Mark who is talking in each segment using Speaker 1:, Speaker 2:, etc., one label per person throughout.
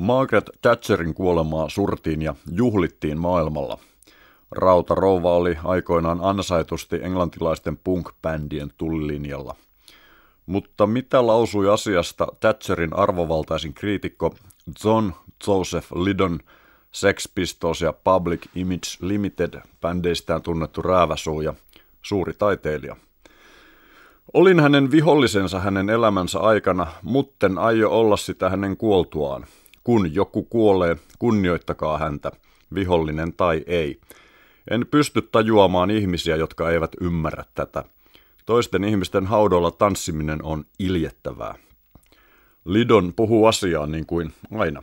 Speaker 1: Margaret Thatcherin kuolemaa surtiin ja juhlittiin maailmalla. Rauta Rouva oli aikoinaan ansaitusti englantilaisten punk-bändien tullilinjalla. Mutta mitä lausui asiasta Thatcherin arvovaltaisin kriitikko John Joseph Lydon Sex Pistols ja Public Image Limited bändeistään tunnettu rääväsuu ja suuri taiteilija – Olin hänen vihollisensa hänen elämänsä aikana, mutten aio olla sitä hänen kuoltuaan. Kun joku kuolee, kunnioittakaa häntä, vihollinen tai ei. En pysty tajuamaan ihmisiä, jotka eivät ymmärrä tätä. Toisten ihmisten haudolla tanssiminen on iljettävää. Lidon puhuu asiaa niin kuin aina.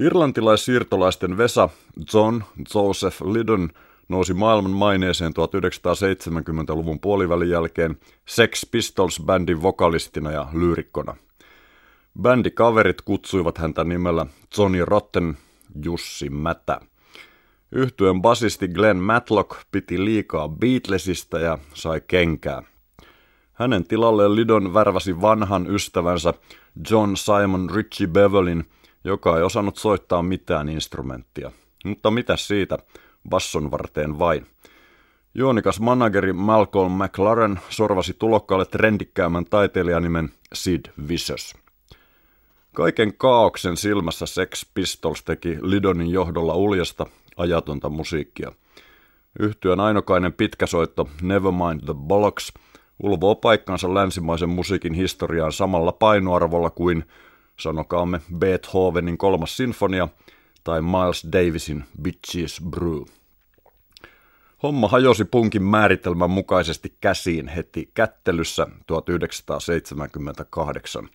Speaker 1: Irlantilaissiirtolaisten Vesa John Joseph Lidon nousi maailman maineeseen 1970-luvun puolivälin jälkeen Sex Pistols-bändin vokalistina ja lyyrikkona. Bändikaverit kutsuivat häntä nimellä Johnny Rotten Jussi Mätä. Yhtyön basisti Glenn Matlock piti liikaa Beatlesista ja sai kenkää. Hänen tilalleen Lidon värväsi vanhan ystävänsä John Simon Richie Bevelin, joka ei osannut soittaa mitään instrumenttia. Mutta mitä siitä, basson varteen vain. Juonikas manageri Malcolm McLaren sorvasi tulokkaalle trendikkäämän taiteilijanimen Sid Vicious. Kaiken kaauksen silmässä Sex Pistols teki Lidonin johdolla uljasta, ajatonta musiikkia. Yhtyön ainokainen pitkäsoitto Nevermind the Bollocks ulvoo paikkansa länsimaisen musiikin historiaan samalla painoarvolla kuin, sanokaamme, Beethovenin kolmas sinfonia – tai Miles Davisin Bitches Brew. Homma hajosi punkin määritelmän mukaisesti käsiin heti kättelyssä 1978.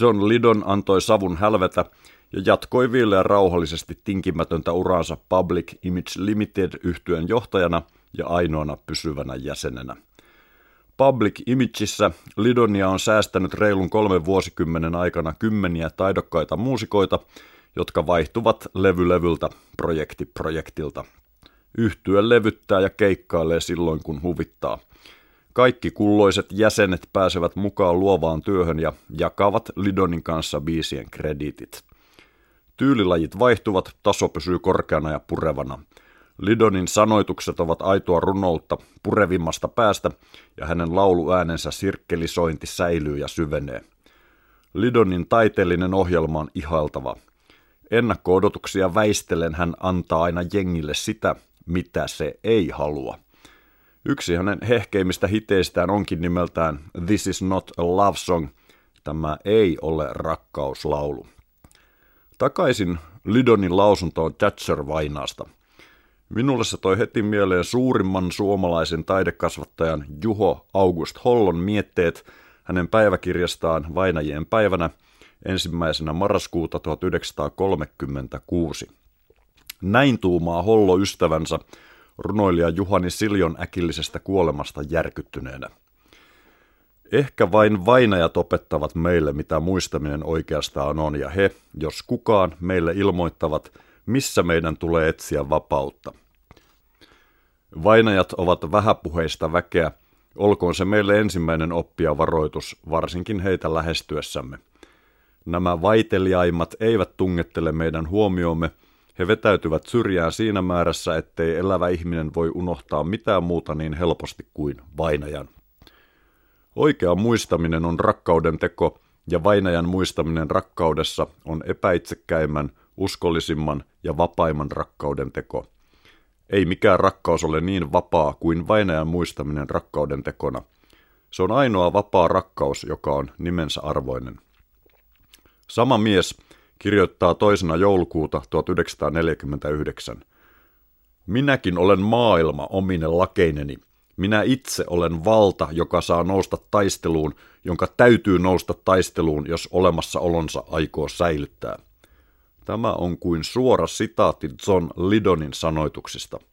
Speaker 1: John Lidon antoi savun hälvetä ja jatkoi viileän rauhallisesti tinkimätöntä uraansa Public Image Limited yhtyön johtajana ja ainoana pysyvänä jäsenenä. Public Imageissa Lidonia on säästänyt reilun kolmen vuosikymmenen aikana kymmeniä taidokkaita muusikoita, jotka vaihtuvat levylevyltä projekti projektilta. Yhtyö levyttää ja keikkailee silloin kun huvittaa. Kaikki kulloiset jäsenet pääsevät mukaan luovaan työhön ja jakavat Lidonin kanssa biisien krediitit. Tyylilajit vaihtuvat, taso pysyy korkeana ja purevana. Lidonin sanoitukset ovat aitoa runoutta purevimmasta päästä ja hänen lauluäänensä sirkkelisointi säilyy ja syvenee. Lidonin taiteellinen ohjelma on ihailtava – Ennakko-odotuksia väistellen hän antaa aina jengille sitä, mitä se ei halua. Yksi hänen hehkeimmistä hiteistään onkin nimeltään This is not a love song. Tämä ei ole rakkauslaulu. Takaisin Lydonin lausuntoon Thatcher Vainaasta. Minulle se toi heti mieleen suurimman suomalaisen taidekasvattajan Juho August Hollon mietteet hänen päiväkirjastaan Vainajien päivänä – ensimmäisenä marraskuuta 1936. Näin tuumaa Hollo ystävänsä runoilija Juhani Siljon äkillisestä kuolemasta järkyttyneenä. Ehkä vain vainajat opettavat meille, mitä muistaminen oikeastaan on, ja he, jos kukaan, meille ilmoittavat, missä meidän tulee etsiä vapautta. Vainajat ovat vähäpuheista väkeä, olkoon se meille ensimmäinen oppia varoitus, varsinkin heitä lähestyessämme – Nämä vaiteliaimmat eivät tungettele meidän huomiomme, he vetäytyvät syrjään siinä määrässä, ettei elävä ihminen voi unohtaa mitään muuta niin helposti kuin vainajan. Oikea muistaminen on rakkauden teko, ja vainajan muistaminen rakkaudessa on epäitsekkäimmän, uskollisimman ja vapaimman rakkauden teko. Ei mikään rakkaus ole niin vapaa kuin vainajan muistaminen rakkauden tekona. Se on ainoa vapaa rakkaus, joka on nimensä arvoinen. Sama mies kirjoittaa toisena joulukuuta 1949. Minäkin olen maailma omine lakeineni. Minä itse olen valta, joka saa nousta taisteluun, jonka täytyy nousta taisteluun, jos olemassaolonsa aikoo säilyttää. Tämä on kuin suora sitaatti John Lidonin sanoituksista –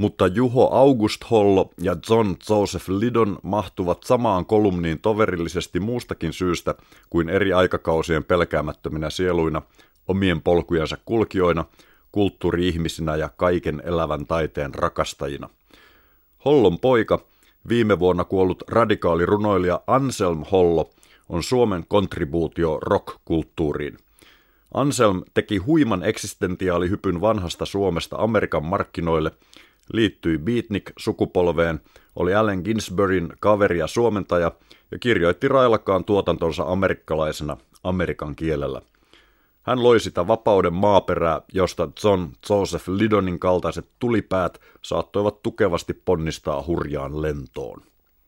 Speaker 1: mutta Juho August Hollo ja John Joseph Lidon mahtuvat samaan kolumniin toverillisesti muustakin syystä kuin eri aikakausien pelkäämättöminä sieluina, omien polkujensa kulkijoina, kulttuuri-ihmisinä ja kaiken elävän taiteen rakastajina. Hollon poika, viime vuonna kuollut radikaali runoilija Anselm Hollo, on Suomen kontribuutio rock-kulttuuriin. Anselm teki huiman eksistentiaalihypyn vanhasta Suomesta Amerikan markkinoille, liittyi Beatnik-sukupolveen, oli Allen Ginsbergin kaveri ja suomentaja ja kirjoitti railakkaan tuotantonsa amerikkalaisena Amerikan kielellä. Hän loi sitä vapauden maaperää, josta John Joseph Lidonin kaltaiset tulipäät saattoivat tukevasti ponnistaa hurjaan lentoon.